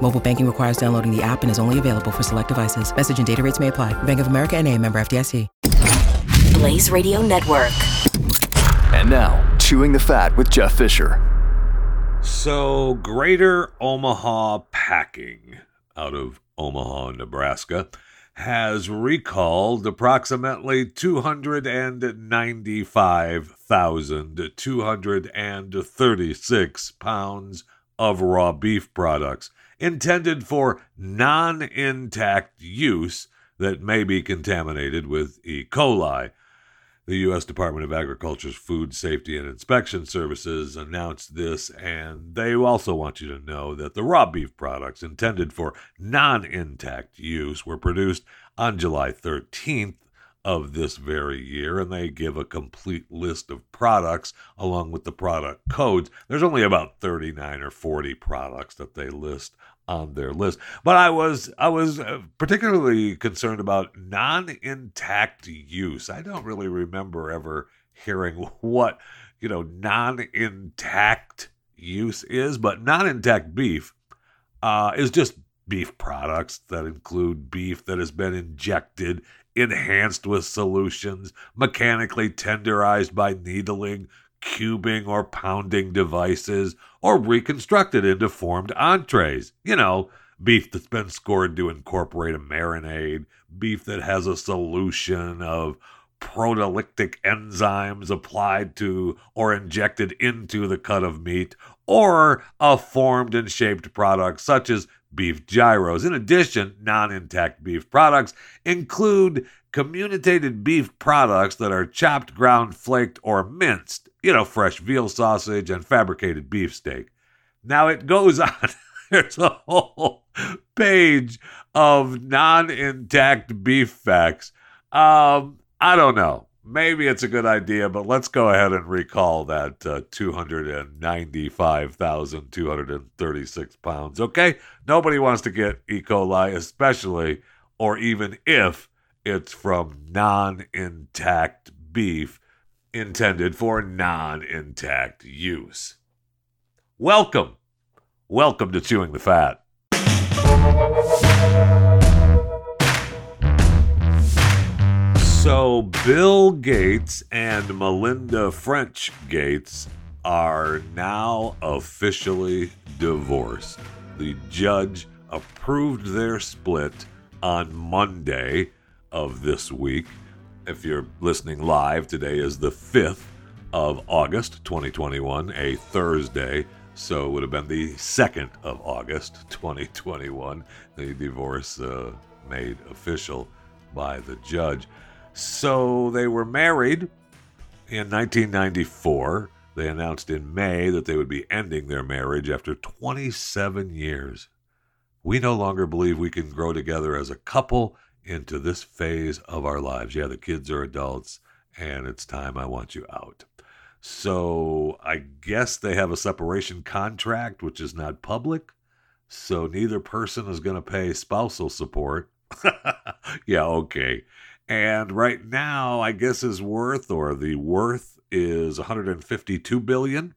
Mobile banking requires downloading the app and is only available for select devices. Message and data rates may apply. Bank of America and a member FDIC. Blaze Radio Network. And now, Chewing the Fat with Jeff Fisher. So, Greater Omaha Packing out of Omaha, Nebraska, has recalled approximately 295,236 pounds of raw beef products intended for non intact use that may be contaminated with E. coli. The U.S. Department of Agriculture's Food Safety and Inspection Services announced this, and they also want you to know that the raw beef products intended for non intact use were produced on July 13th of this very year, and they give a complete list of products along with the product codes. There's only about 39 or 40 products that they list on their list. But I was I was uh, particularly concerned about non-intact use. I don't really remember ever hearing what, you know, non-intact use is, but non-intact beef uh, is just beef products that include beef that has been injected, enhanced with solutions, mechanically tenderized by needling, cubing or pounding devices, or reconstructed into formed entrees. You know, beef that's been scored to incorporate a marinade, beef that has a solution of proteolytic enzymes applied to or injected into the cut of meat, or a formed and shaped product such as beef gyros. In addition, non intact beef products include comminuted beef products that are chopped, ground, flaked, or minced, you know, fresh veal sausage and fabricated beefsteak. Now it goes on. There's a whole page of non intact beef facts. Um, I don't know. Maybe it's a good idea, but let's go ahead and recall that uh, 295,236 pounds. Okay? Nobody wants to get E. coli, especially or even if it's from non intact beef intended for non intact use. Welcome. Welcome to Chewing the Fat. So, Bill Gates and Melinda French Gates are now officially divorced. The judge approved their split on Monday of this week. If you're listening live, today is the 5th of August 2021, a Thursday. So it would have been the 2nd of August 2021, the divorce uh, made official by the judge. So they were married in 1994. They announced in May that they would be ending their marriage after 27 years. We no longer believe we can grow together as a couple into this phase of our lives. Yeah, the kids are adults, and it's time I want you out. So I guess they have a separation contract, which is not public. So neither person is going to pay spousal support. yeah, okay. And right now, I guess his worth or the worth is 152 billion.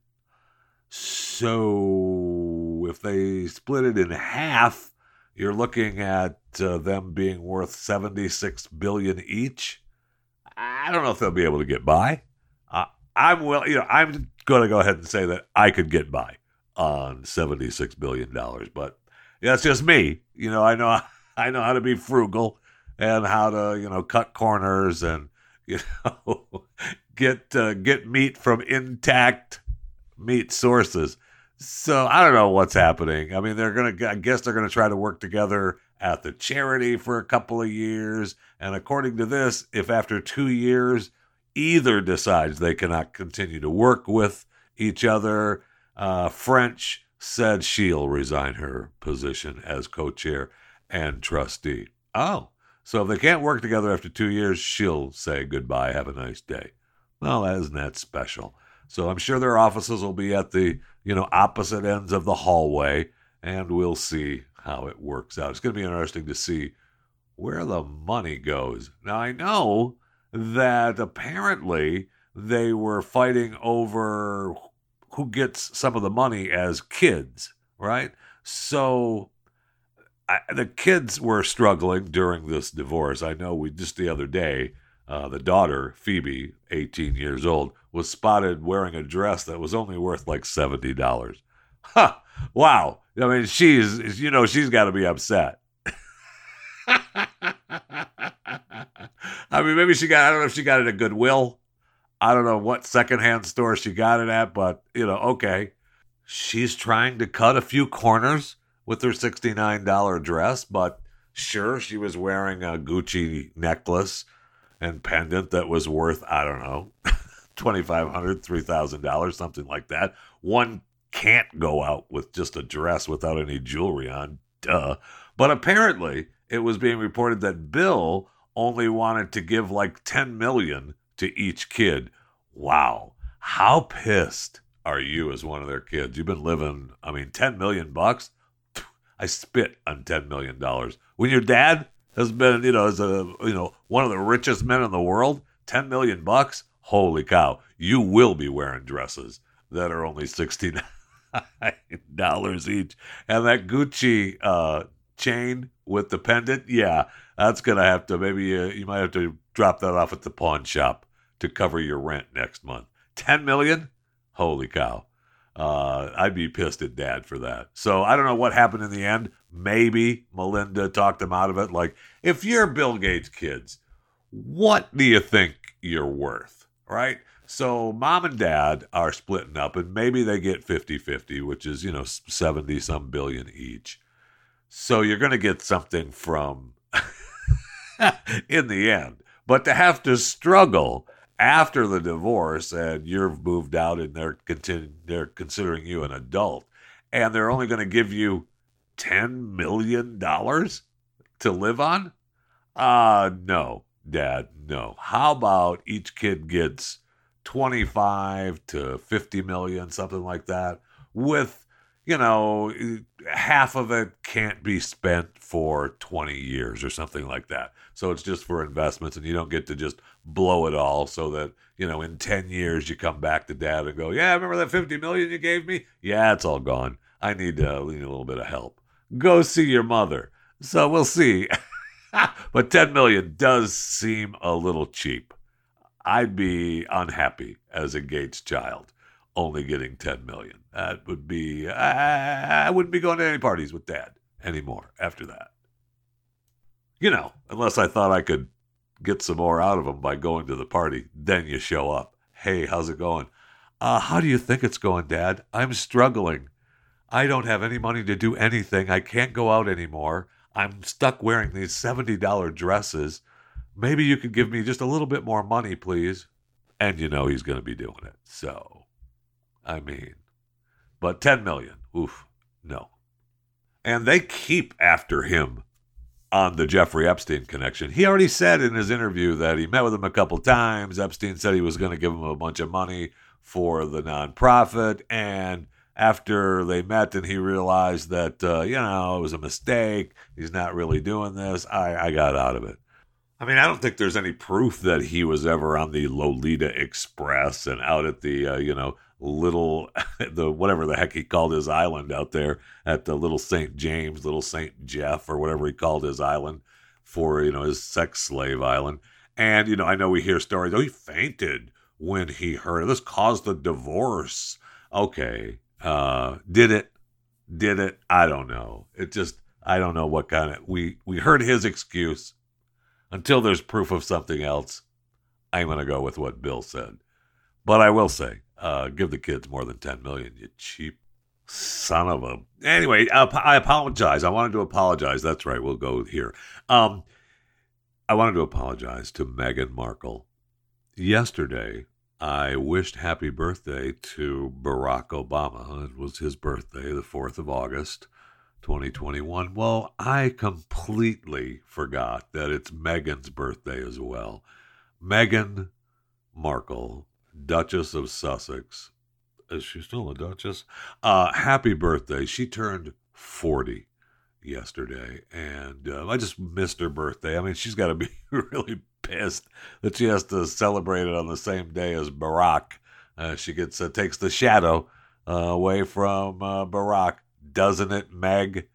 So if they split it in half, you're looking at uh, them being worth 76 billion each. I don't know if they'll be able to get by. Uh, I'm well, you know, I'm going to go ahead and say that I could get by on 76 billion dollars, but that's just me. You know, I know I know how to be frugal and how to you know cut corners and you know get uh, get meat from intact meat sources. So I don't know what's happening. I mean, they're gonna. I guess they're gonna try to work together at the charity for a couple of years. And according to this, if after two years either decides they cannot continue to work with each other, uh, French said she'll resign her position as co-chair and trustee. Oh, So if they can't work together after two years, she'll say goodbye, have a nice day. Well, isn't that special? So I'm sure their offices will be at the, you know, opposite ends of the hallway, and we'll see how it works out. It's going to be interesting to see where the money goes. Now, I know that apparently they were fighting over who gets some of the money as kids, right? So I, the kids were struggling during this divorce. I know we just the other day, uh, the daughter, Phoebe, 18 years old, was spotted wearing a dress that was only worth like $70. Ha! Wow. I mean, she's, you know, she's got to be upset. I mean, maybe she got, I don't know if she got it at Goodwill. I don't know what secondhand store she got it at, but, you know, okay. She's trying to cut a few corners with her $69 dress, but sure, she was wearing a Gucci necklace and pendant that was worth, I don't know, $2,500, $3,000, something like that. One can't go out with just a dress without any jewelry on, duh. But apparently, it was being reported that Bill only wanted to give like 10 million to each kid. Wow. How pissed are you as one of their kids? You've been living, I mean, 10 million bucks? I spit on 10 million dollars. When your dad has been, you know, as a, you know, one of the richest men in the world, 10 million bucks? Holy cow. You will be wearing dresses that are only 69 dollars each. And that Gucci uh, chain with the pendant, yeah, that's gonna have to maybe uh, you might have to drop that off at the pawn shop to cover your rent next month. Ten million? Holy cow! Uh, I'd be pissed at Dad for that. So I don't know what happened in the end. Maybe Melinda talked him out of it. Like, if you're Bill Gates' kids, what do you think you're worth? Right? So mom and dad are splitting up, and maybe they get 50 50, which is, you know, 70 some billion each. So you're going to get something from in the end. But to have to struggle after the divorce and you've moved out and they're continu- they're considering you an adult and they're only going to give you 10 million dollars to live on? Uh no, dad, no. How about each kid gets 25 to 50 million, something like that, with, you know, half of it can't be spent for 20 years or something like that. So it's just for investments and you don't get to just blow it all so that, you know, in 10 years you come back to dad and go, yeah, remember that 50 million you gave me? Yeah, it's all gone. I need, uh, need a little bit of help. Go see your mother. So we'll see. but 10 million does seem a little cheap. I'd be unhappy as a Gates child only getting 10 million. That would be, I, I wouldn't be going to any parties with dad anymore after that. You know, unless I thought I could get some more out of him by going to the party. Then you show up. Hey, how's it going? Uh, how do you think it's going, Dad? I'm struggling. I don't have any money to do anything. I can't go out anymore. I'm stuck wearing these $70 dresses. Maybe you could give me just a little bit more money, please. And you know he's going to be doing it. So, I mean, but 10 million, oof, no. And they keep after him on the Jeffrey Epstein connection. He already said in his interview that he met with him a couple times. Epstein said he was going to give him a bunch of money for the nonprofit. And after they met and he realized that, uh, you know, it was a mistake, he's not really doing this, I, I got out of it. I mean, I don't think there's any proof that he was ever on the Lolita Express and out at the, uh, you know, little, the whatever the heck he called his island out there at the little St. James, little St. Jeff, or whatever he called his island for, you know, his sex slave island. And, you know, I know we hear stories, oh, he fainted when he heard it. this caused the divorce. Okay. Uh, did it? Did it? I don't know. It just, I don't know what kind of, we, we heard his excuse until there's proof of something else, I'm going to go with what Bill said. But I will say, uh, give the kids more than 10 million, you cheap son of a. Anyway, I apologize. I wanted to apologize. That's right. We'll go here. Um, I wanted to apologize to Meghan Markle. Yesterday, I wished happy birthday to Barack Obama. It was his birthday, the 4th of August, 2021. Well, I completely forgot that it's Meghan's birthday as well. Meghan Markle, Duchess of Sussex. Is she still a Duchess? Uh, happy birthday. She turned 40 yesterday, and uh, I just missed her birthday. I mean, she's got to be really pissed that she has to celebrate it on the same day as Barack. Uh, she gets uh, takes the shadow uh, away from uh, Barack, doesn't it, Meg?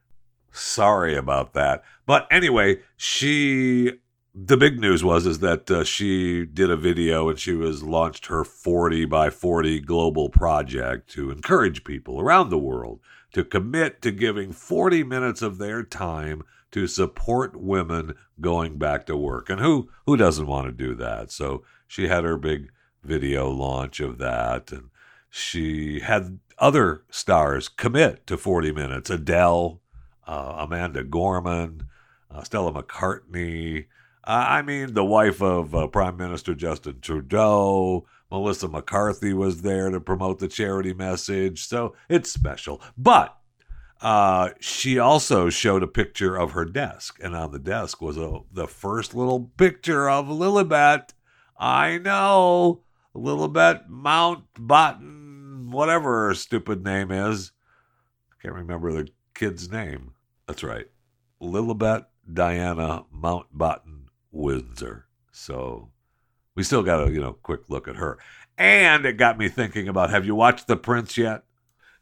Sorry about that. But anyway, she the big news was is that uh, she did a video and she was launched her 40 by 40 global project to encourage people around the world to commit to giving 40 minutes of their time to support women going back to work. And who who doesn't want to do that? So she had her big video launch of that and she had other stars commit to 40 minutes. Adele, uh, Amanda Gorman, uh, Stella McCartney, uh, I mean, the wife of uh, Prime Minister Justin Trudeau, Melissa McCarthy was there to promote the charity message. So it's special. But uh, she also showed a picture of her desk, and on the desk was a, the first little picture of Lilibet. I know, Lilibet Mountbatten, whatever her stupid name is. I can't remember the kid's name. That's right, Lilibet Diana Mountbatten Windsor. So we still got a you know quick look at her. And it got me thinking about have you watched The Prince yet?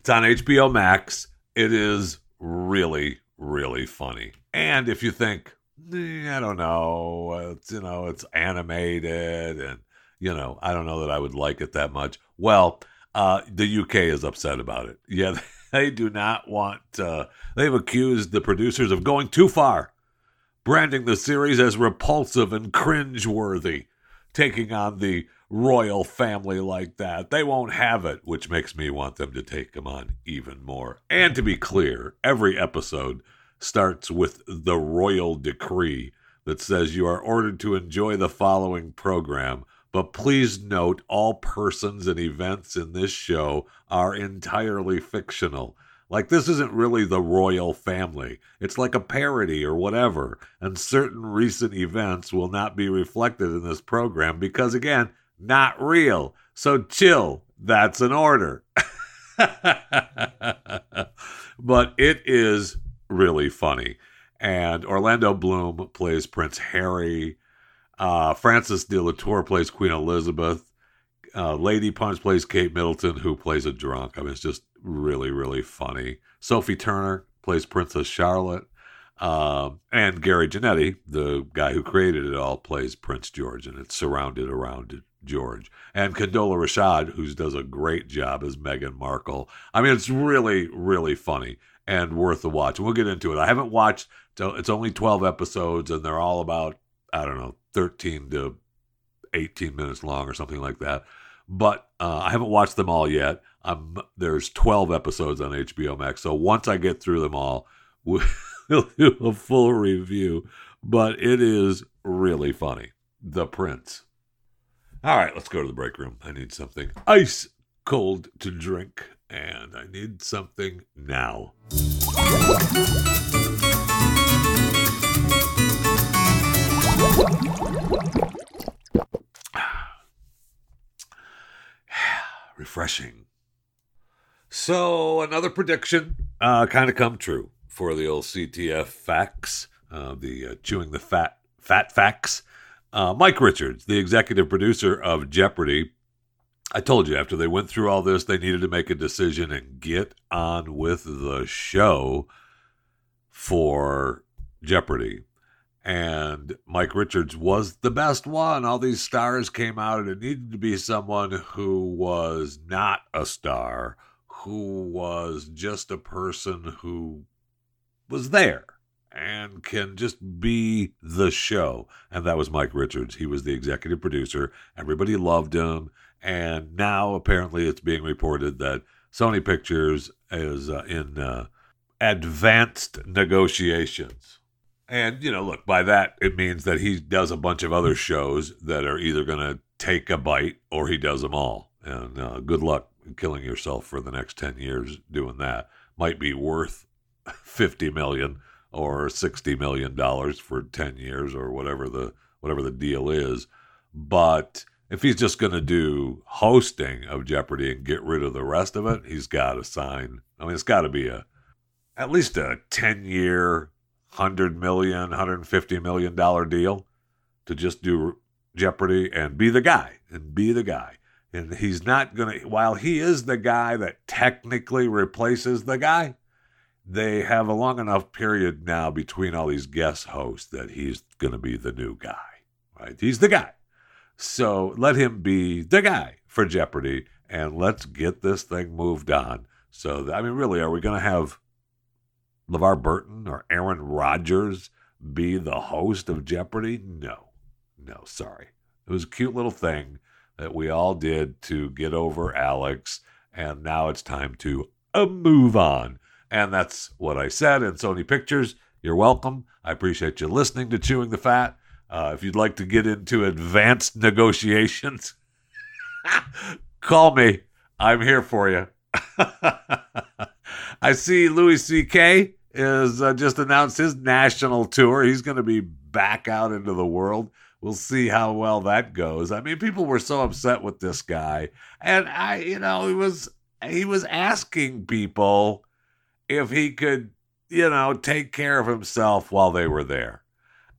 It's on HBO Max. It is really, really funny. And if you think, I don't know, it's you know, it's animated and you know, I don't know that I would like it that much. Well, uh, the UK is upset about it. Yeah, they do not want. Uh, they've accused the producers of going too far branding the series as repulsive and cringe-worthy, taking on the royal family like that. They won't have it, which makes me want them to take them on even more. And to be clear, every episode starts with the royal decree that says you are ordered to enjoy the following program. But please note all persons and events in this show are entirely fictional. Like, this isn't really the royal family. It's like a parody or whatever. And certain recent events will not be reflected in this program because, again, not real. So chill. That's an order. but it is really funny. And Orlando Bloom plays Prince Harry. Uh, Frances de la Tour plays Queen Elizabeth. Uh, Lucy Punch plays Kate Middleton, who plays a drunk. I mean, it's just really, really funny. Sophie Turner plays Princess Charlotte. Um, and Gary Janetti, the guy who created it all, plays Prince George, and it's surrounded around George. And Condola Rashad, who does a great job as Meghan Markle. I mean, it's really, really funny and worth a watch. We'll get into it. I haven't watched, it's only 12 episodes, and they're all about, I don't know, 13 to 18 minutes long or something like that. But uh, I haven't watched them all yet. I'm, there's 12 episodes on HBO Max. So once I get through them all, we'll do a full review. But it is really funny. The Prince. All right, let's go to the break room. I need something ice cold to drink, and I need something now. Refreshing. So another prediction uh, kind of come true for the old CTF facts, uh, the uh, chewing the fat fat facts. Uh, Mike Richards, the executive producer of Jeopardy, I told you after they went through all this, they needed to make a decision and get on with the show for Jeopardy. And Mike Richards was the best one. All these stars came out, and it needed to be someone who was not a star, who was just a person who was there and can just be the show. And that was Mike Richards. He was the executive producer. Everybody loved him. And now apparently it's being reported that Sony Pictures is uh, in uh, advanced negotiations. And, you know, look, by that, it means that he does a bunch of other shows that are either going to take a bite or he does them all. And uh, good luck killing yourself for the next 10 years doing that. Might be worth fifty million or sixty million dollars for ten years or whatever the whatever the deal is. But if he's just going to do hosting of Jeopardy and get rid of the rest of it, he's got to sign. I mean, it's got to be a at least a ten year, hundred million, hundred fifty million dollar deal to just do Jeopardy and be the guy and be the guy. And he's not going to, while he is the guy that technically replaces the guy, they have a long enough period now between all these guest hosts that he's going to be the new guy, right? He's the guy. So let him be the guy for Jeopardy and let's get this thing moved on. So, I mean, really, are we going to have LeVar Burton or Aaron Rodgers be the host of Jeopardy? No, no, sorry. It was a cute little thing that we all did to get over Alex, and now it's time to uh, move on. And that's what I said in Sony Pictures. You're welcome. I appreciate you listening to Chewing the Fat. Uh, if you'd like to get into advanced negotiations, call me. I'm here for you. I see Louis C.K. is uh, just announced his national tour. He's going to be back out into the world. We'll see how well that goes. I mean, people were so upset with this guy, and I, you know, he was he was asking people if he could, you know, take care of himself while they were there.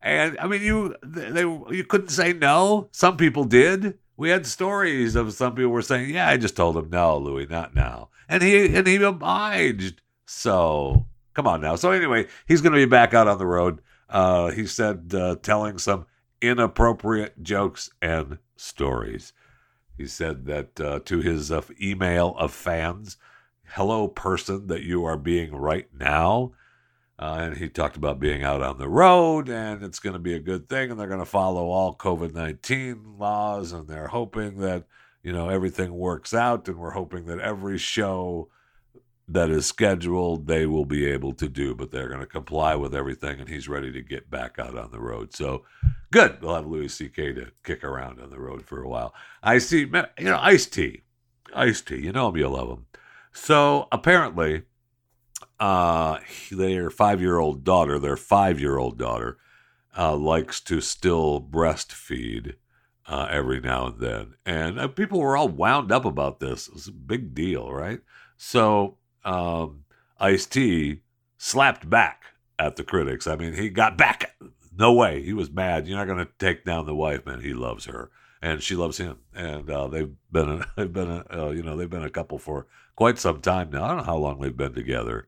And I mean, you they you couldn't say no. Some people did. We had stories of some people were saying, "Yeah, I just told him no, Louis, not now," and he and he obliged. So come on now. So anyway, he's going to be back out on the road. Uh, he said uh, telling some inappropriate jokes and stories. He said that uh, to his uh, email of fans, hello, person that you are being right now. Uh, and he talked about being out on the road and it's going to be a good thing and they're going to follow all COVID 19 laws and they're hoping that, you know, everything works out and we're hoping that every show that is scheduled they will be able to do, but they're going to comply with everything and he's ready to get back out on the road. So good. We'll have Louis C.K. to kick around on the road for a while. I see, you know, Ice T. Ice T. You know him, you love him. So apparently, uh, their five year old daughter, their five year old daughter, uh, likes to still breastfeed uh, every now and then. And uh, people were all wound up about this. It was a big deal, right? So um, Ice T slapped back at the critics. I mean, he got back. No way. He was mad. You're not going to take down the wife, man. He loves her, and she loves him. And uh, they've been, they've been, uh, you know, they've been a couple for quite some time now. I don't know how long they've been together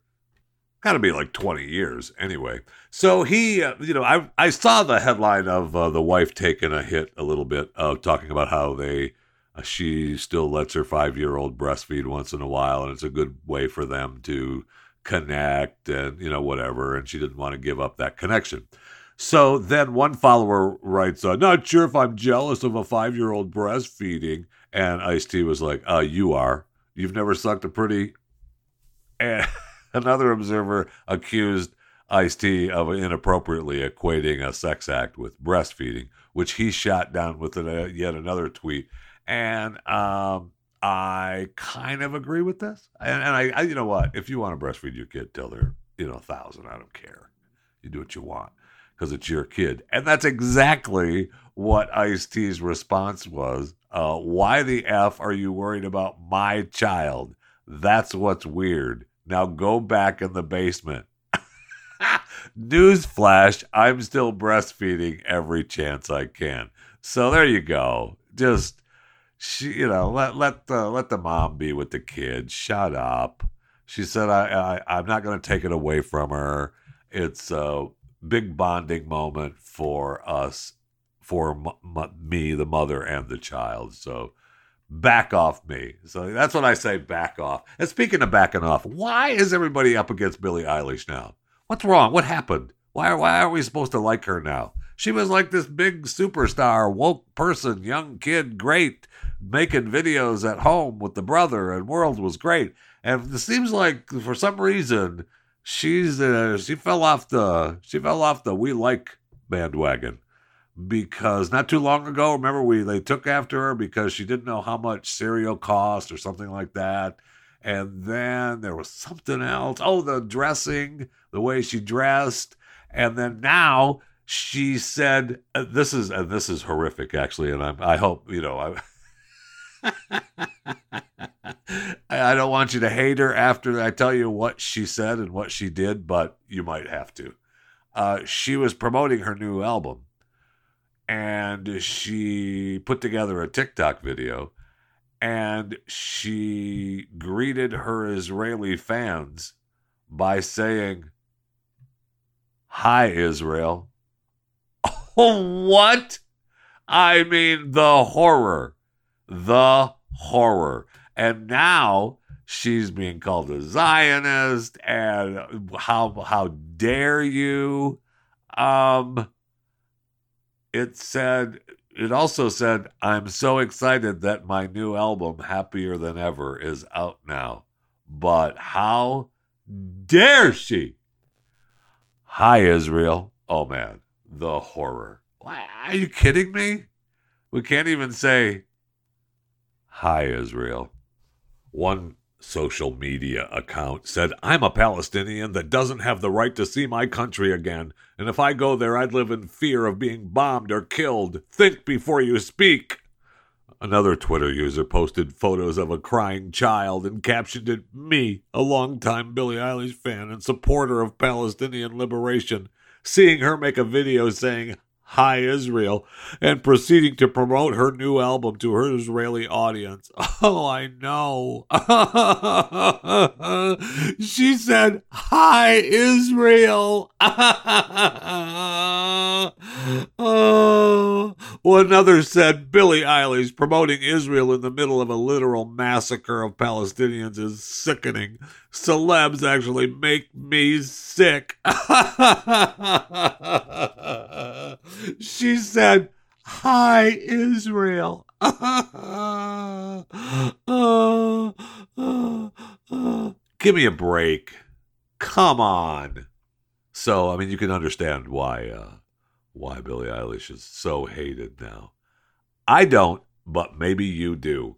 got to be like 20 years anyway. So he, uh, you know, I I saw the headline of uh, the wife taking a hit a little bit of talking about how they uh, she still lets her 5-year-old breastfeed once in a while and it's a good way for them to connect and you know whatever and she didn't want to give up that connection. So then one follower writes, uh, "Not sure if I'm jealous of a 5-year-old breastfeeding." And Ice T was like, "Uh, you are. You've never sucked a pretty." And Another observer accused Ice T of inappropriately equating a sex act with breastfeeding, which he shot down with a, yet another tweet. And um, I kind of agree with this. And, and I, I, you know what? If you want to breastfeed your kid till they're, you know, a thousand, I don't care. You do what you want because it's your kid. And that's exactly what Ice T's response was. Uh, why the F are you worried about my child? That's what's weird. Now go back in the basement. Newsflash, I'm still breastfeeding every chance I can. So there you go. Just she, you know, let let the let the mom be with the kids. Shut up. She said, I, I I'm not going to take it away from her. It's a big bonding moment for us, for m- m- me, the mother, and the child. So back off me. So that's what I say, back off. And speaking of backing off, why is everybody up against Billie Eilish now? What's wrong? What happened? Why, why are we supposed to like her now? She was like this big superstar, woke person, young kid, great, making videos at home with the brother, and world was great. And it seems like for some reason she's uh, she fell off the she fell off the we like bandwagon because not too long ago, remember we they took after her because she didn't know how much cereal cost or something like that, And then there was something else. Oh, the dressing, the way she dressed. And then now she said, uh, "This is and this is horrific, actually." And I, I hope you know, I, I don't want you to hate her after I tell you what she said and what she did, but you might have to. Uh, she was promoting her new album, and she put together a TikTok video, and she greeted her Israeli fans by saying, "Hi, Israel." what? I mean, the horror. The horror. And now she's being called a Zionist and how how dare you? Um it said it also said, I'm so excited that my new album, Happier Than Ever, is out now. But how dare she? Hi, Israel. Oh man the horror. Are you kidding me? We can't even say, Hi, Israel. One social media account said, I'm a Palestinian that doesn't have the right to see my country again, and if I go there, I'd live in fear of being bombed or killed. Think before you speak. Another Twitter user posted photos of a crying child and captioned it, Me, a longtime Billie Eilish fan and supporter of Palestinian liberation seeing her make a video saying, Hi Israel, and proceeding to promote her new album to her Israeli audience. Oh, I know. she said, Hi Israel. oh. Well, another said, Billie Eilish promoting Israel in the middle of a literal massacre of Palestinians is sickening. Celebs actually make me sick. She said, Hi, Israel. Give me a break. Come on. So, I mean, you can understand why uh, why Billie Eilish is so hated now. I don't, but maybe you do.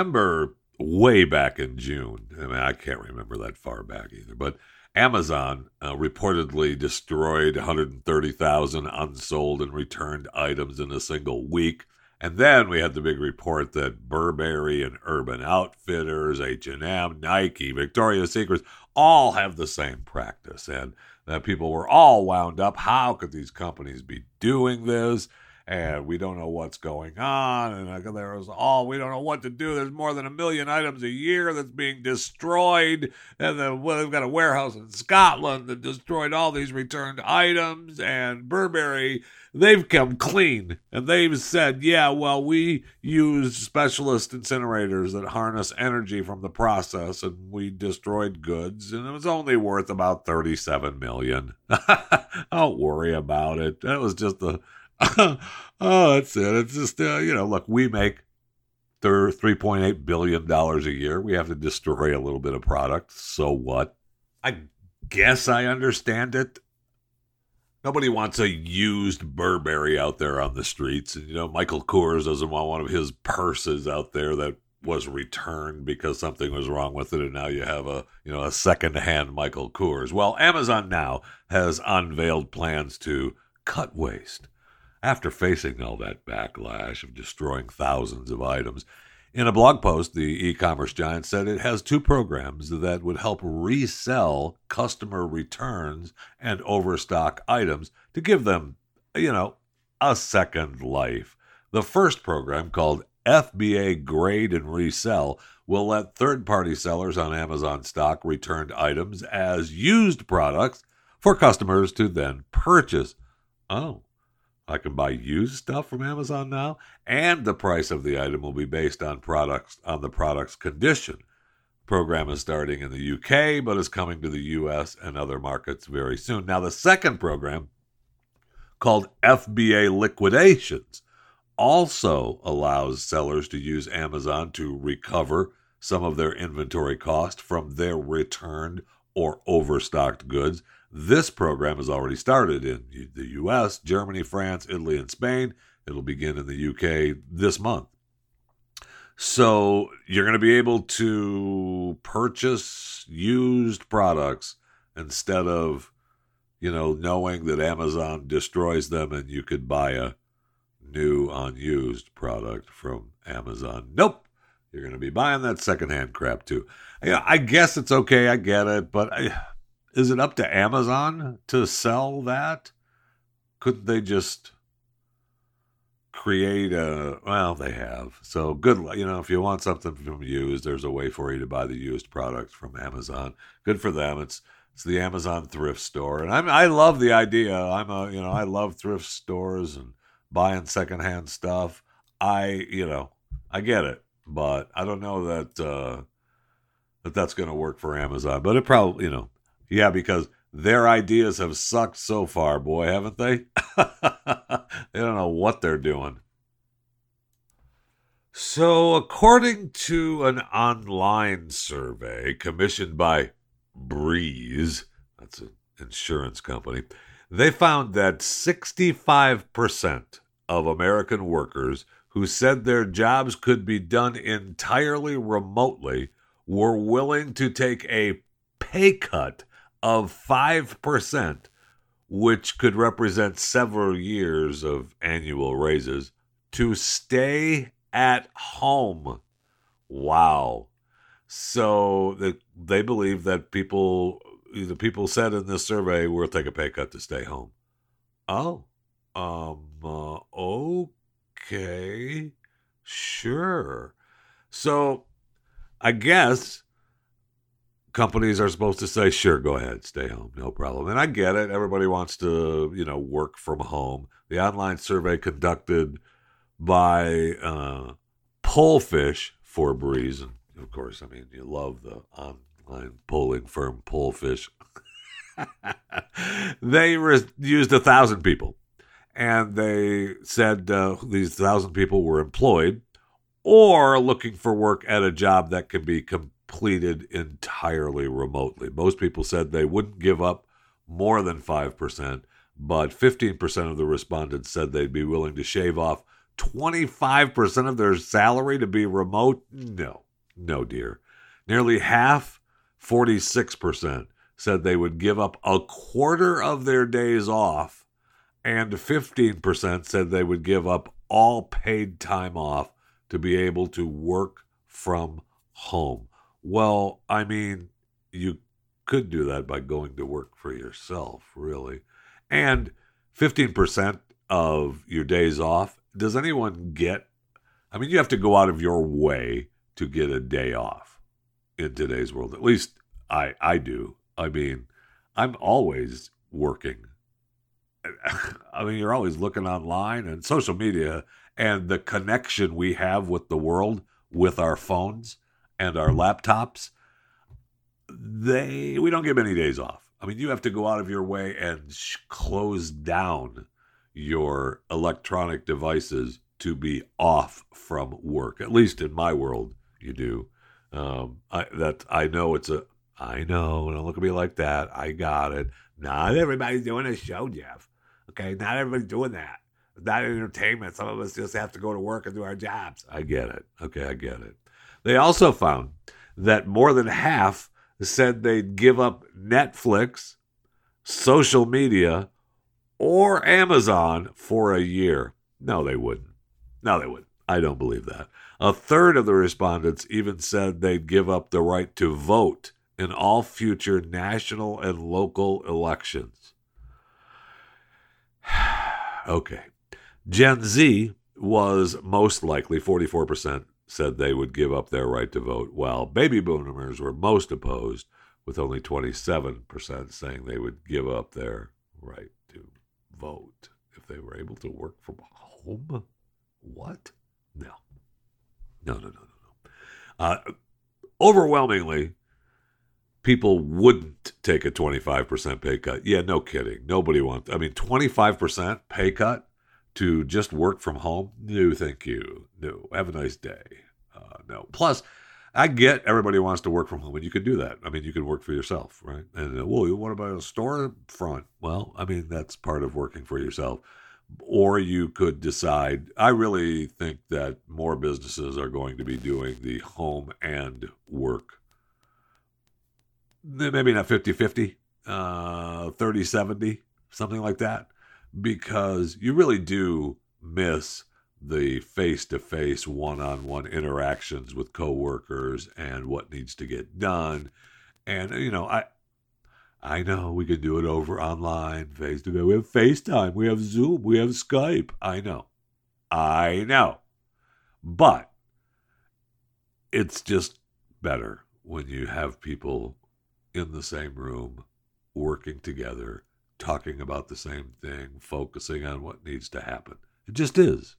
Remember way back in June, I mean, I can't remember that far back either, but Amazon uh, reportedly destroyed 130,000 unsold and returned items in a single week. And then we had the big report that Burberry and Urban Outfitters, H&M, Nike, Victoria's Secret all have the same practice and that people were all wound up. How could these companies be doing this? And we don't know what's going on. And there was all we don't know what to do. There's more than a million items a year that's being destroyed, and then well, they've got a warehouse in Scotland that destroyed all these returned items. And Burberry, they've come clean, and they've said, yeah, well, we use specialist incinerators that harness energy from the process, and we destroyed goods, and it was only worth about thirty-seven million. don't worry about it. That was just the oh, that's it. It's just, uh, you know, look, we make $3.8 billion a year. We have to destroy a little bit of product. So what? I guess I understand it. Nobody wants a used Burberry out there on the streets. And, you know, Michael Kors doesn't want one of his purses out there that was returned because something was wrong with it and now you have a you know a second-hand Michael Kors. Well, Amazon now has unveiled plans to cut waste after facing all that backlash of destroying thousands of items. In a blog post, the e commerce giant said it has two programs that would help resell customer returns and overstock items to give them, you know, a second life. The first program, called FBA Grade and Resell will let third party sellers on Amazon stock returned items as used products for customers to then purchase. Oh, I can buy used stuff from Amazon now, and the price of the item will be based on products on the product's condition. Program is starting in the UK, but is coming to the US and other markets very soon. Now, the second program, called FBA Liquidations, also allows sellers to use Amazon to recover some of their inventory cost from their returned or overstocked goods this program has already started in the US, Germany, France, Italy, and Spain. It'll begin in the UK this month. So you're going to be able to purchase used products instead of, you know, knowing that Amazon destroys them and you could buy a new unused product from Amazon. Nope. You're going to be buying that secondhand crap too. I guess it's okay. I get it, but I is it up to Amazon to sell that? Couldn't they just create a well they have. So good you know if you want something from used there's a way for you to buy the used product from amazon. Good for them. It's it's the amazon thrift store. And i'm i love the idea. I'm a you know i love thrift stores and buying secondhand stuff. I you know i get it but i don't know that uh that that's going to work for amazon but it probably you know yeah, because their ideas have sucked so far, boy, haven't they? they don't know what they're doing. So, according to an online survey commissioned by Breeze, that's an insurance company, they found that 65% of American workers who said their jobs could be done entirely remotely were willing to take a pay cut of 5%, which could represent several years of annual raises, to stay at home. Wow. So the, they believe that people, the people said in this survey, will take a pay cut to stay home. Oh, um, uh, okay, sure. So I guess companies are supposed to say, sure, go ahead, stay home, no problem. And I get it. Everybody wants to, you know, work from home. The online survey conducted by uh, Pollfish for Breeze, and of course, I mean, you love the online polling firm Pollfish. they re- used a thousand people, and they said uh, these thousand people were employed or looking for work at a job that can be completed entirely remotely. Most people said they wouldn't give up more than 5%, but 15% of the respondents said they'd be willing to shave off 25% of their salary to be remote. No, no, dear. Nearly half, 46%, said they would give up a quarter of their days off, and 15% said they would give up all paid time off to be able to work from home. Well, I mean, you could do that by going to work for yourself, really. And 15% of your days off, does anyone get? I mean, you have to go out of your way to get a day off in today's world. At least I I do. I mean, I'm always working. I mean, you're always looking online and social media and the connection we have with the world with our phones and our laptops, they we don't give any days off. I mean, you have to go out of your way and sh- close down your electronic devices to be off from work. At least in my world, you do. Um, I, that I know it's a. I know. Don't look at me like that. I got it. Not everybody's doing a show, Jeff. Okay, not everybody's doing that. It's not entertainment. Some of us just have to go to work and do our jobs. I get it. Okay, I get it. They also found that more than half said they'd give up Netflix, social media, or Amazon for a year. No, they wouldn't. No, they wouldn't. I don't believe that. A third of the respondents even said they'd give up the right to vote in all future national and local elections. okay. Gen Z was most likely 44% said they would give up their right to vote, while baby boomers were most opposed, with only 27% saying they would give up their right to vote if they were able to work from home. What? No. No, no, no, no, no. Uh, overwhelmingly, people wouldn't take a 25% pay cut. Yeah, no kidding. Nobody wants, I mean, 25% pay cut to just work from home? No, thank you. No. Have a nice day. Uh, no. Plus, I get everybody wants to work from home, and you can do that. I mean, you can work for yourself, right? And uh, well, what about a storefront? Well, I mean, that's part of working for yourself. Or you could decide. I really think that more businesses are going to be doing the home and work. Maybe not 50 50, uh, 30 70, something like that because you really do miss the face to face, one on one interactions with coworkers and what needs to get done. And, uh, you know, I. I know we can do it over online, face to face. We have FaceTime, we have Zoom, we have Skype. I know. I know. But it's just better when you have people in the same room working together talking about the same thing, focusing on what needs to happen. It just is.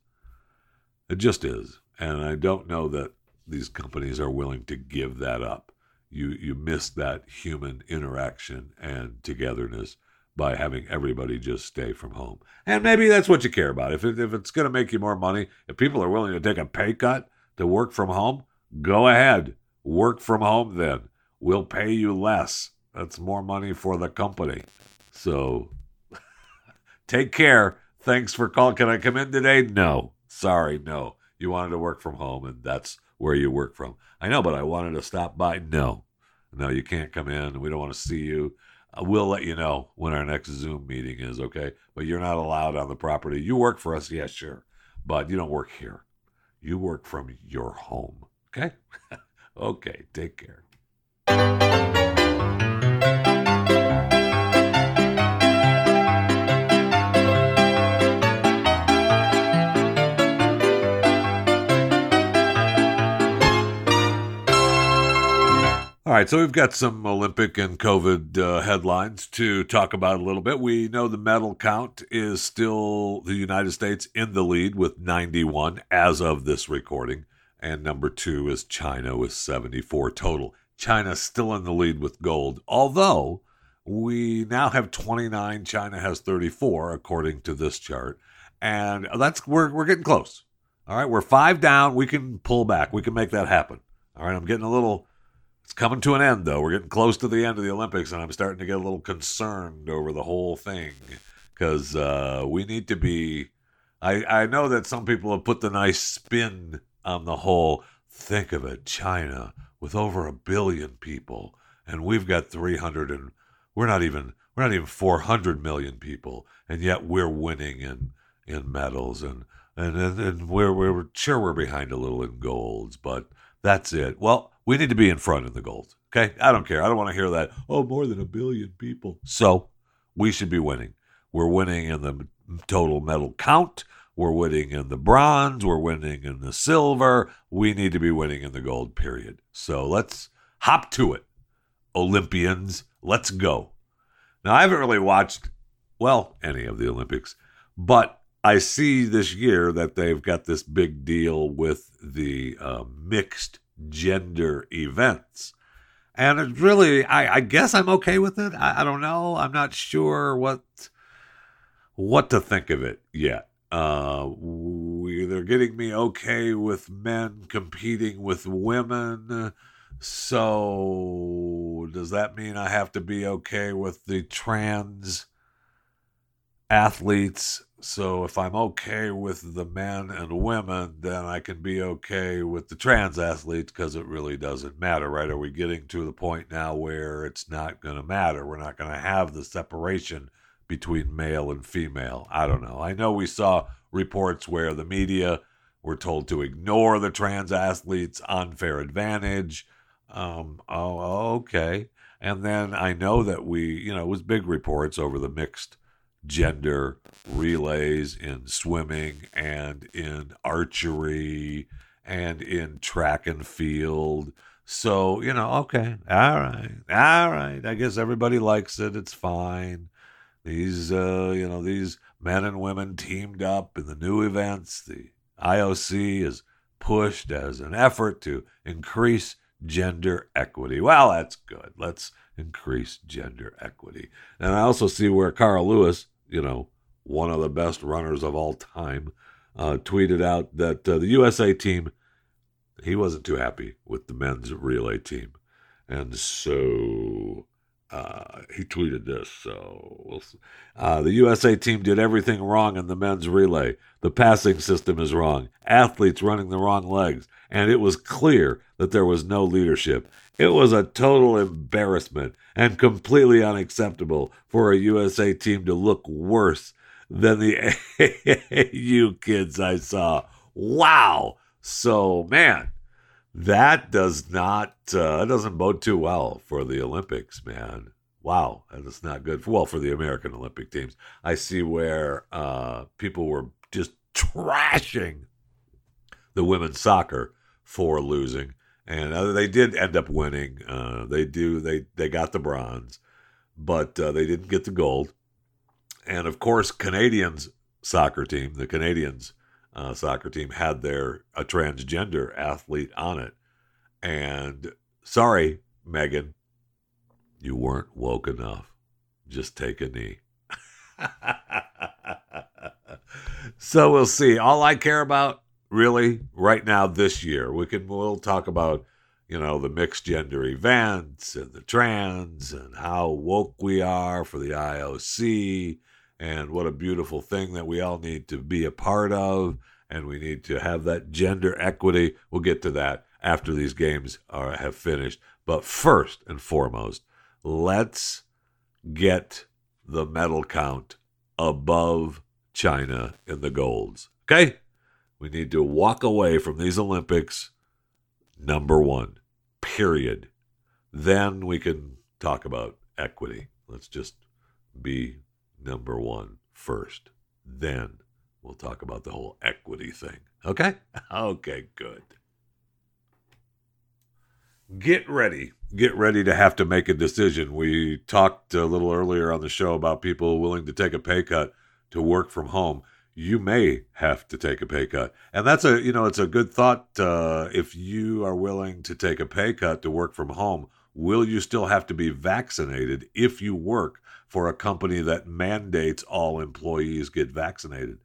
It just is. And I don't know that these companies are willing to give that up. You you miss that human interaction and togetherness by having everybody just stay from home. And maybe that's what you care about. If it, if it's going to make you more money, if people are willing to take a pay cut to work from home, go ahead. Work from home then. We'll pay you less. That's more money for the company. So take care. Thanks for calling. Can I come in today? No. Sorry, no. You wanted to work from home, and that's where you work from. I know, but I wanted to stop by. No. No, you can't come in. We don't want to see you. Uh, we'll let you know when our next Zoom meeting is, okay? But you're not allowed on the property. You work for us, yeah, sure. But you don't work here. You work from your home, okay? okay, take care. All right, so we've got some Olympic and COVID uh, headlines to talk about a little bit. We know the medal count is still the United States in the lead with 91 as of this recording, and number two is China with 74 total. China still in the lead with gold, although we now have 29. China has 34, according to this chart, and that's we're we're getting close. All right, we're five down. We can pull back. We can make that happen. All right, I'm getting a little it's coming to an end, though. We're getting close to the end of the Olympics, and I'm starting to get a little concerned over the whole thing because uh, we need to be. I, I know that some people have put the nice spin on the whole. Think of it, China with over a billion people, and we've got 300 and we're not even we're not even 400 million people, and yet we're winning in in medals and and and, and we're we're sure we're behind a little in golds, but that's it. Well, we need to be in front of the gold. Okay. I don't care. I don't want to hear that. Oh, more than a billion people. So we should be winning. We're winning in the total medal count. We're winning in the bronze. We're winning in the silver. We need to be winning in the gold, period. So let's hop to it. Olympians, let's go. Now, I haven't really watched, well, any of the Olympics, but I see this year that they've got this big deal with the uh, mixed gender events. And it's really, I, I guess I'm okay with it. I, I, don't know. I'm not sure what what to think of it yet. Uh, they're getting me okay with men competing with women. So does that mean I have to be okay with the trans athletes so if I'm okay with the men and women, then I can be okay with the trans athletes because it really doesn't matter, right? Are we getting to the point now where it's not going to matter? We're not going to have the separation between male and female. I don't know. I know we saw reports where the media were told to ignore the trans athletes' unfair advantage. Um, oh, okay. And then I know that we, you know, it was big reports over the mixed gender relays in swimming and in archery and in track and field. So, you know, okay, all right, all right. I guess everybody likes it. It's fine. These, uh, you know, these men and women teamed up in the new events. The IOC is pushed as an effort to increase gender equity. Well, that's good. Let's increase gender equity. And I also see where Carl Lewis, you know, one of the best runners of all time, uh, tweeted out that uh, the USA team, he wasn't too happy with the men's relay team. And so uh, he tweeted this. So we'll uh, the USA team did everything wrong in the men's relay. The passing system is wrong. Athletes running the wrong legs, and it was clear that there was no leadership. It was a total embarrassment and completely unacceptable for a USA team to look worse than the AAU kids I saw. Wow. So man, that does not uh, doesn't bode too well for the Olympics, man. Wow, that is not good. Well, for the American Olympic teams, I see where uh, people were just trashing the women's soccer for losing, and uh, they did end up winning. Uh, they do they they got the bronze, but uh, they didn't get the gold. And of course, Canadians soccer team, the Canadians uh, soccer team had their a transgender athlete on it. And sorry, Megan, you weren't woke enough. Just take a knee. so we'll see. All I care about really right now this year, we can we'll talk about you know the mixed gender events and the trans and how woke we are for the IOC and what a beautiful thing that we all need to be a part of and we need to have that gender equity. We'll get to that after these games are have finished. But first and foremost let's get the medal count above China in the golds okay? We need to walk away from these olympics number 1 period. Then we can talk about equity. Let's just be number one first. Then we'll talk about the whole equity thing. Okay? Okay, good. Get ready. Get ready to have to make a decision. We talked a little earlier on the show about people willing to take a pay cut to work from home. You may have to take a pay cut. And that's a, you know, it's a good thought. Uh, if you are willing to take a pay cut to work from home, will you still have to be vaccinated if you work for a company that mandates all employees get vaccinated?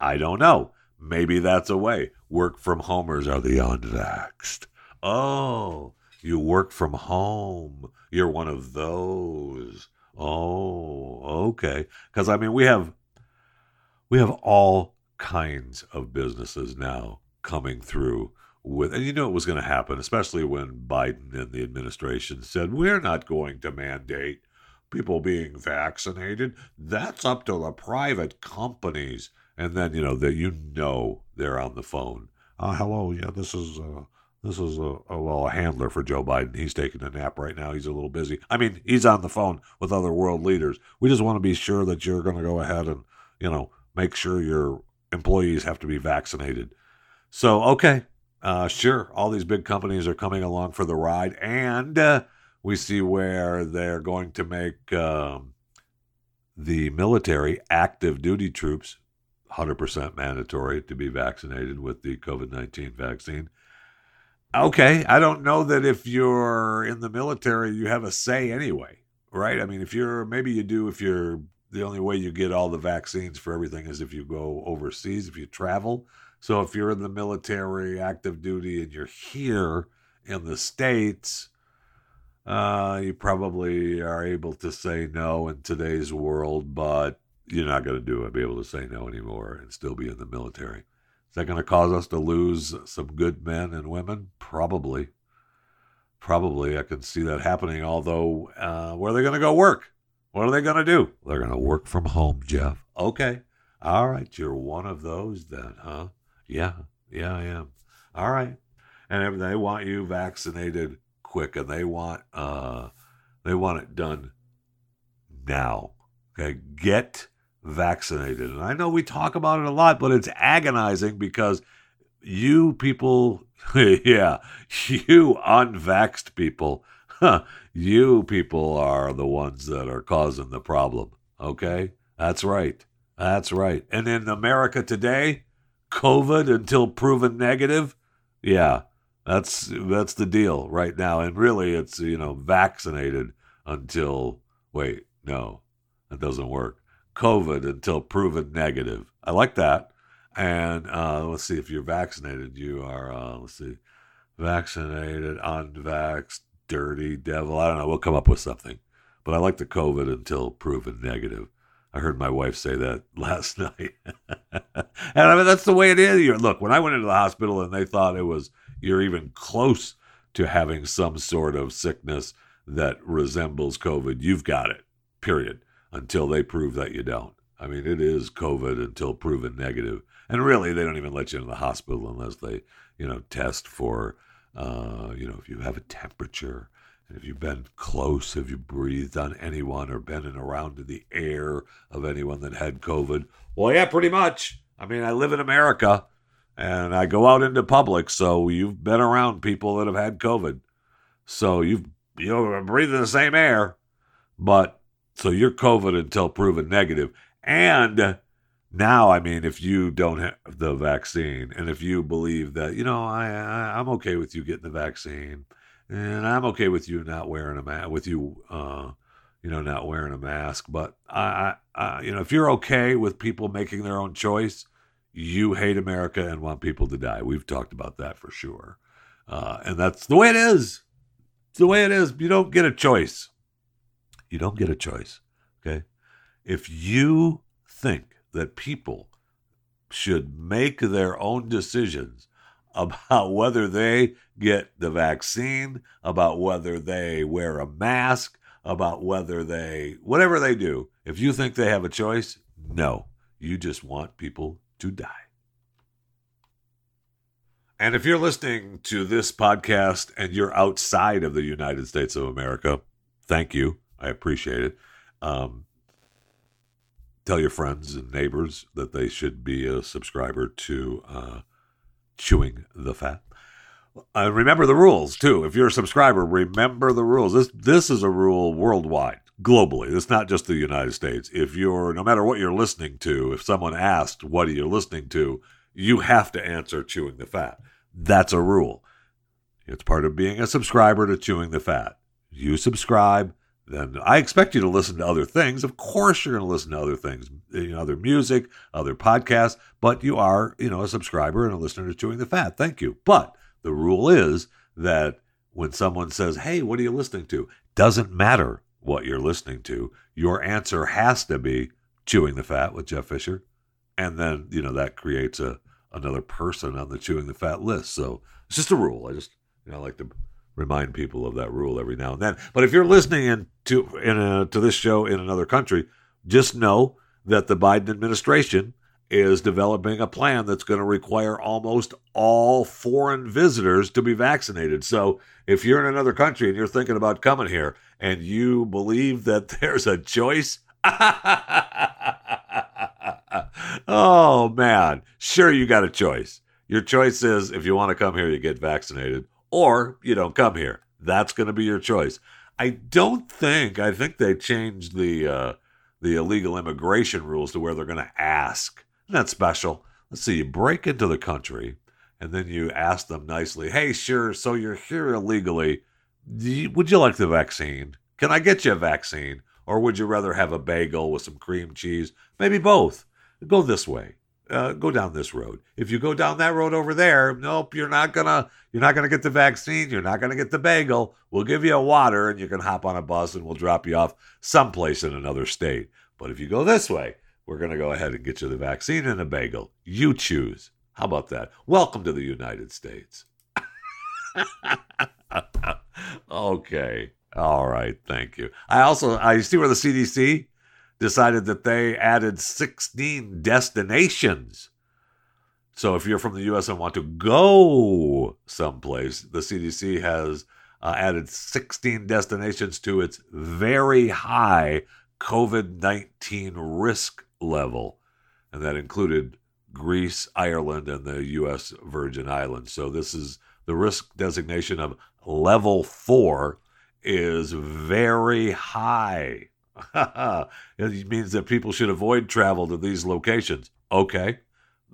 I don't know. Maybe that's a way. Work from homers are the unvaxxed. Oh, you work from home. You're one of those. Oh, okay. Because I mean, we have we have all kinds of businesses now coming through with, and you know it was going to happen, especially when Biden and the administration said we're not going to mandate people being vaccinated. That's up to the private companies. And then, you know, that you know they're on the phone. Uh, hello, yeah, this is uh, this is a, a well a handler for Joe Biden. He's taking a nap right now. He's a little busy. I mean, he's on the phone with other world leaders. We just want to be sure that you're going to go ahead and you know make sure your employees have to be vaccinated. So okay, uh, sure, all these big companies are coming along for the ride, and uh, we see where they're going to make um, the military active duty troops 100% mandatory to be vaccinated with the COVID 19 vaccine. Okay, I don't know that if you're in the military, you have a say anyway, right? I mean, if you're, maybe you do if you're, the only way you get all the vaccines for everything is if you go overseas, if you travel. So if you're in the military, active duty, and you're here in the States, uh, you probably are able to say no in today's world, but you're not going to do it, be able to say no anymore and still be in the military. Is that going to cause us to lose some good men and women? Probably. Probably. I can see that happening. Although, uh, where are they going to go work? What are they going to do? They're going to work from home, Jeff. Okay. All right. You're one of those then, huh? Yeah. Yeah, I am. All right. And if they want you vaccinated quick, and they want uh, they want it done now. Okay, get vaccinated. And I know we talk about it a lot, but it's agonizing because you people, yeah, you unvaxxed people, huh, you people are the ones that are causing the problem. Okay? That's right. That's right. And in America today, COVID until proven negative, yeah, that's that's the deal right now. And really it's, you know, vaccinated until wait, no. That doesn't work. COVID until proven negative. I like that. And uh, let's see if you're vaccinated. You are, uh, let's see, vaccinated, unvaxxed, dirty devil. I don't know. We'll come up with something. But I like the COVID until proven negative. I heard my wife say that last night. and I mean, that's the way it is. Look, when I went into the hospital and they thought it was, you're even close to having some sort of sickness that resembles COVID, you've got it, period until they prove that you don't. I mean, it is COVID until proven negative. And really, they don't even let you in the hospital unless they, you know, test for, uh, you know, if you have a temperature, and if you've been close, have you breathed on anyone or been in around in the air of anyone that had COVID? Well, yeah, pretty much. I mean, I live in America and I go out into public, so you've been around people that have had COVID. So you've, you know, breathing the same air, but so you're COVID until proven negative. And now, I mean, if you don't have the vaccine and if you believe that, you know, I, I am okay with you getting the vaccine and I'm okay with you not wearing a mask, with you, uh, you know, not wearing a mask. But I, I, I, you know, if you're okay with people making their own choice, you hate America and want people to die. We've talked about that for sure. Uh, and that's the way it is. It's the way it is. You don't get a choice. You don't get a choice. Okay. If you think that people should make their own decisions about whether they get the vaccine, about whether they wear a mask, about whether they, whatever they do, if you think they have a choice, no. You just want people to die. And if you're listening to this podcast and you're outside of the United States of America, thank you. I appreciate it. Um, tell your friends and neighbors that they should be a subscriber to uh, Chewing the Fat. Uh, remember the rules too. If you're a subscriber, remember the rules. This this is a rule worldwide, globally. It's not just the United States. If you're no matter what you're listening to, if someone asked what are you listening to, you have to answer Chewing the Fat. That's a rule. It's part of being a subscriber to Chewing the Fat. You subscribe, then I expect you to listen to other things. Of course, you're going to listen to other things, you know, other music, other podcasts, but you are, you know, a subscriber and a listener to Chewing the Fat. Thank you. But the rule is that when someone says, Hey, what are you listening to? Doesn't matter what you're listening to. Your answer has to be Chewing the Fat with Jeff Fisher. And then, you know, that creates a another person on the Chewing the Fat list. So it's just a rule. I just, you know, I like to remind people of that rule every now and then. But if you're listening in to in a, to this show in another country, just know that the Biden administration is developing a plan that's going to require almost all foreign visitors to be vaccinated. So if you're in another country and you're thinking about coming here and you believe that there's a choice, oh man, sure you got a choice. Your choice is if you want to come here, you get vaccinated or you don't come here. That's going to be your choice. I don't think. I think they changed the uh, the illegal immigration rules to where they're going to ask. Not special. Let's see. You break into the country, and then you ask them nicely, "Hey, sure. So you're here illegally. Would you like the vaccine? Can I get you a vaccine, or would you rather have a bagel with some cream cheese? Maybe both. Go this way uh, go down this road. If you go down that road over there, nope, you're not gonna you're not gonna get the vaccine. You're not gonna get the bagel. We'll give you a water, and you can hop on a bus, and we'll drop you off someplace in another state. But if you go this way, we're gonna go ahead and get you the vaccine and a bagel. You choose. How about that? Welcome to the United States. okay. All right. Thank you. I also I see where the CDC decided that they added 16 destinations. So if you're from the US and want to go someplace, the CDC has uh, added 16 destinations to its very high COVID 19 risk level, and that included Greece, Ireland, and the U.S. Virgin Islands. So this is the risk designation of level four is very high. it means that people should avoid travel to these locations. Okay.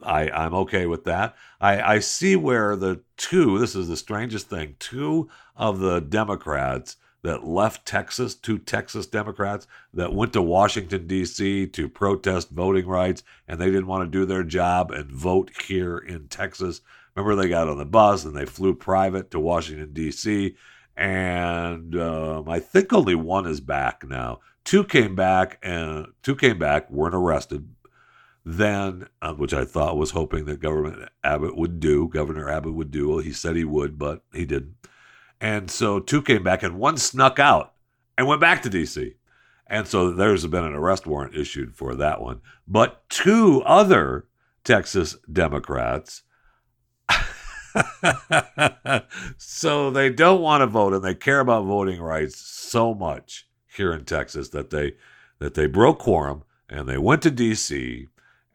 I, I'm okay with that. I, I see where the two, this is the strangest thing, two of the Democrats that left Texas, two Texas Democrats that went to Washington, D.C. to protest voting rights, and they didn't want to do their job and vote here in Texas. Remember, they got on the bus and they flew private to Washington, D.C., and um, I think only one is back now. Two came back, and two came back, weren't arrested. Then, uh, which I thought was hoping that Governor Abbott would do. Governor Abbott would do. Well, he said he would, but he didn't. And so two came back, and one snuck out and went back to D.C. And so there's been an arrest warrant issued for that one. But two other Texas Democrats. so they don't want to vote and they care about voting rights so much here in Texas that they that they broke quorum and they went to DC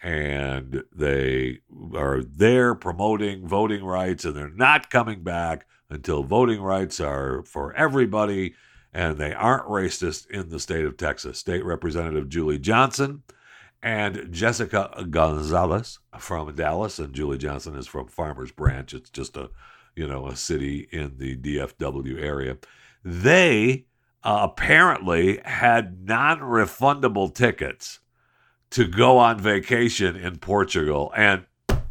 and they are there promoting voting rights and they're not coming back until voting rights are for everybody and they aren't racist in the state of Texas. State Representative Julie Johnson and Jessica Gonzalez from Dallas, and Julie Johnson is from Farmers Branch. It's just a, you know, a city in the DFW area. They uh, apparently had non-refundable tickets to go on vacation in Portugal, and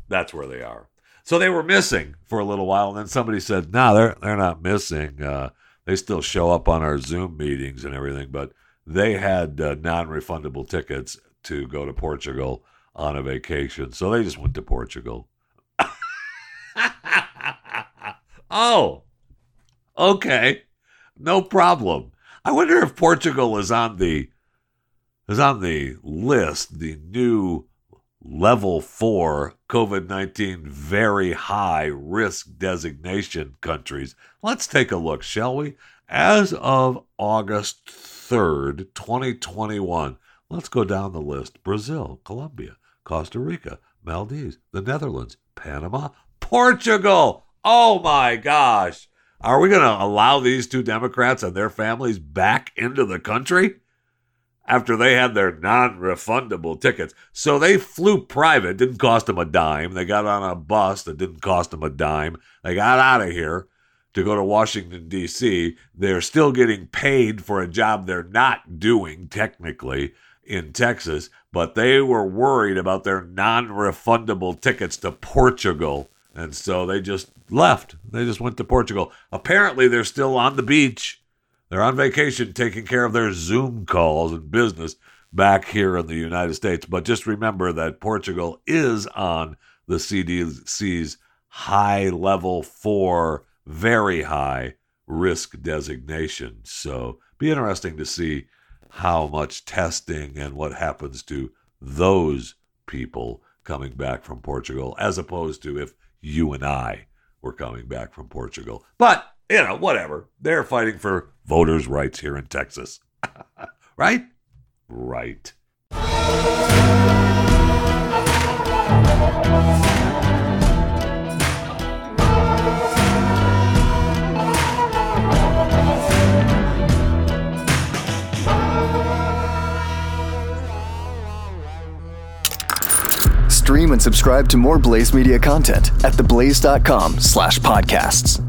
that's where they are. So they were missing for a little while, and then somebody said, "No, nah, they're they're not missing. Uh, they still show up on our Zoom meetings and everything, but they had uh, non-refundable tickets to go to Portugal on a vacation, so they just went to Portugal." oh, okay, no problem. I wonder if Portugal is on the is on the list, the new level four COVID 19 very high risk designation countries. Let's take a look, shall we? As of August 3rd, 2021, let's go down the list Brazil, Colombia, Costa Rica, Maldives, the Netherlands, Panama, Portugal. Oh my gosh. Are we going to allow these two Democrats and their families back into the country? After they had their non refundable tickets. So they flew private, didn't cost them a dime. They got on a bus that didn't cost them a dime. They got out of here to go to Washington, D.C. They're still getting paid for a job they're not doing technically in Texas, but they were worried about their non refundable tickets to Portugal. And so they just left. They just went to Portugal. Apparently, they're still on the beach they're on vacation taking care of their Zoom calls and business back here in the United States. But just remember that Portugal is on the CDC's high level four, very high risk designation. So be interesting to see how much testing and what happens to those people coming back from Portugal, as opposed to if you and I were coming back from Portugal. But you know, whatever. They're fighting for voters' rights here in Texas. right? Right. Stream and subscribe to more Blaze Media content at theblaze.com slash podcasts.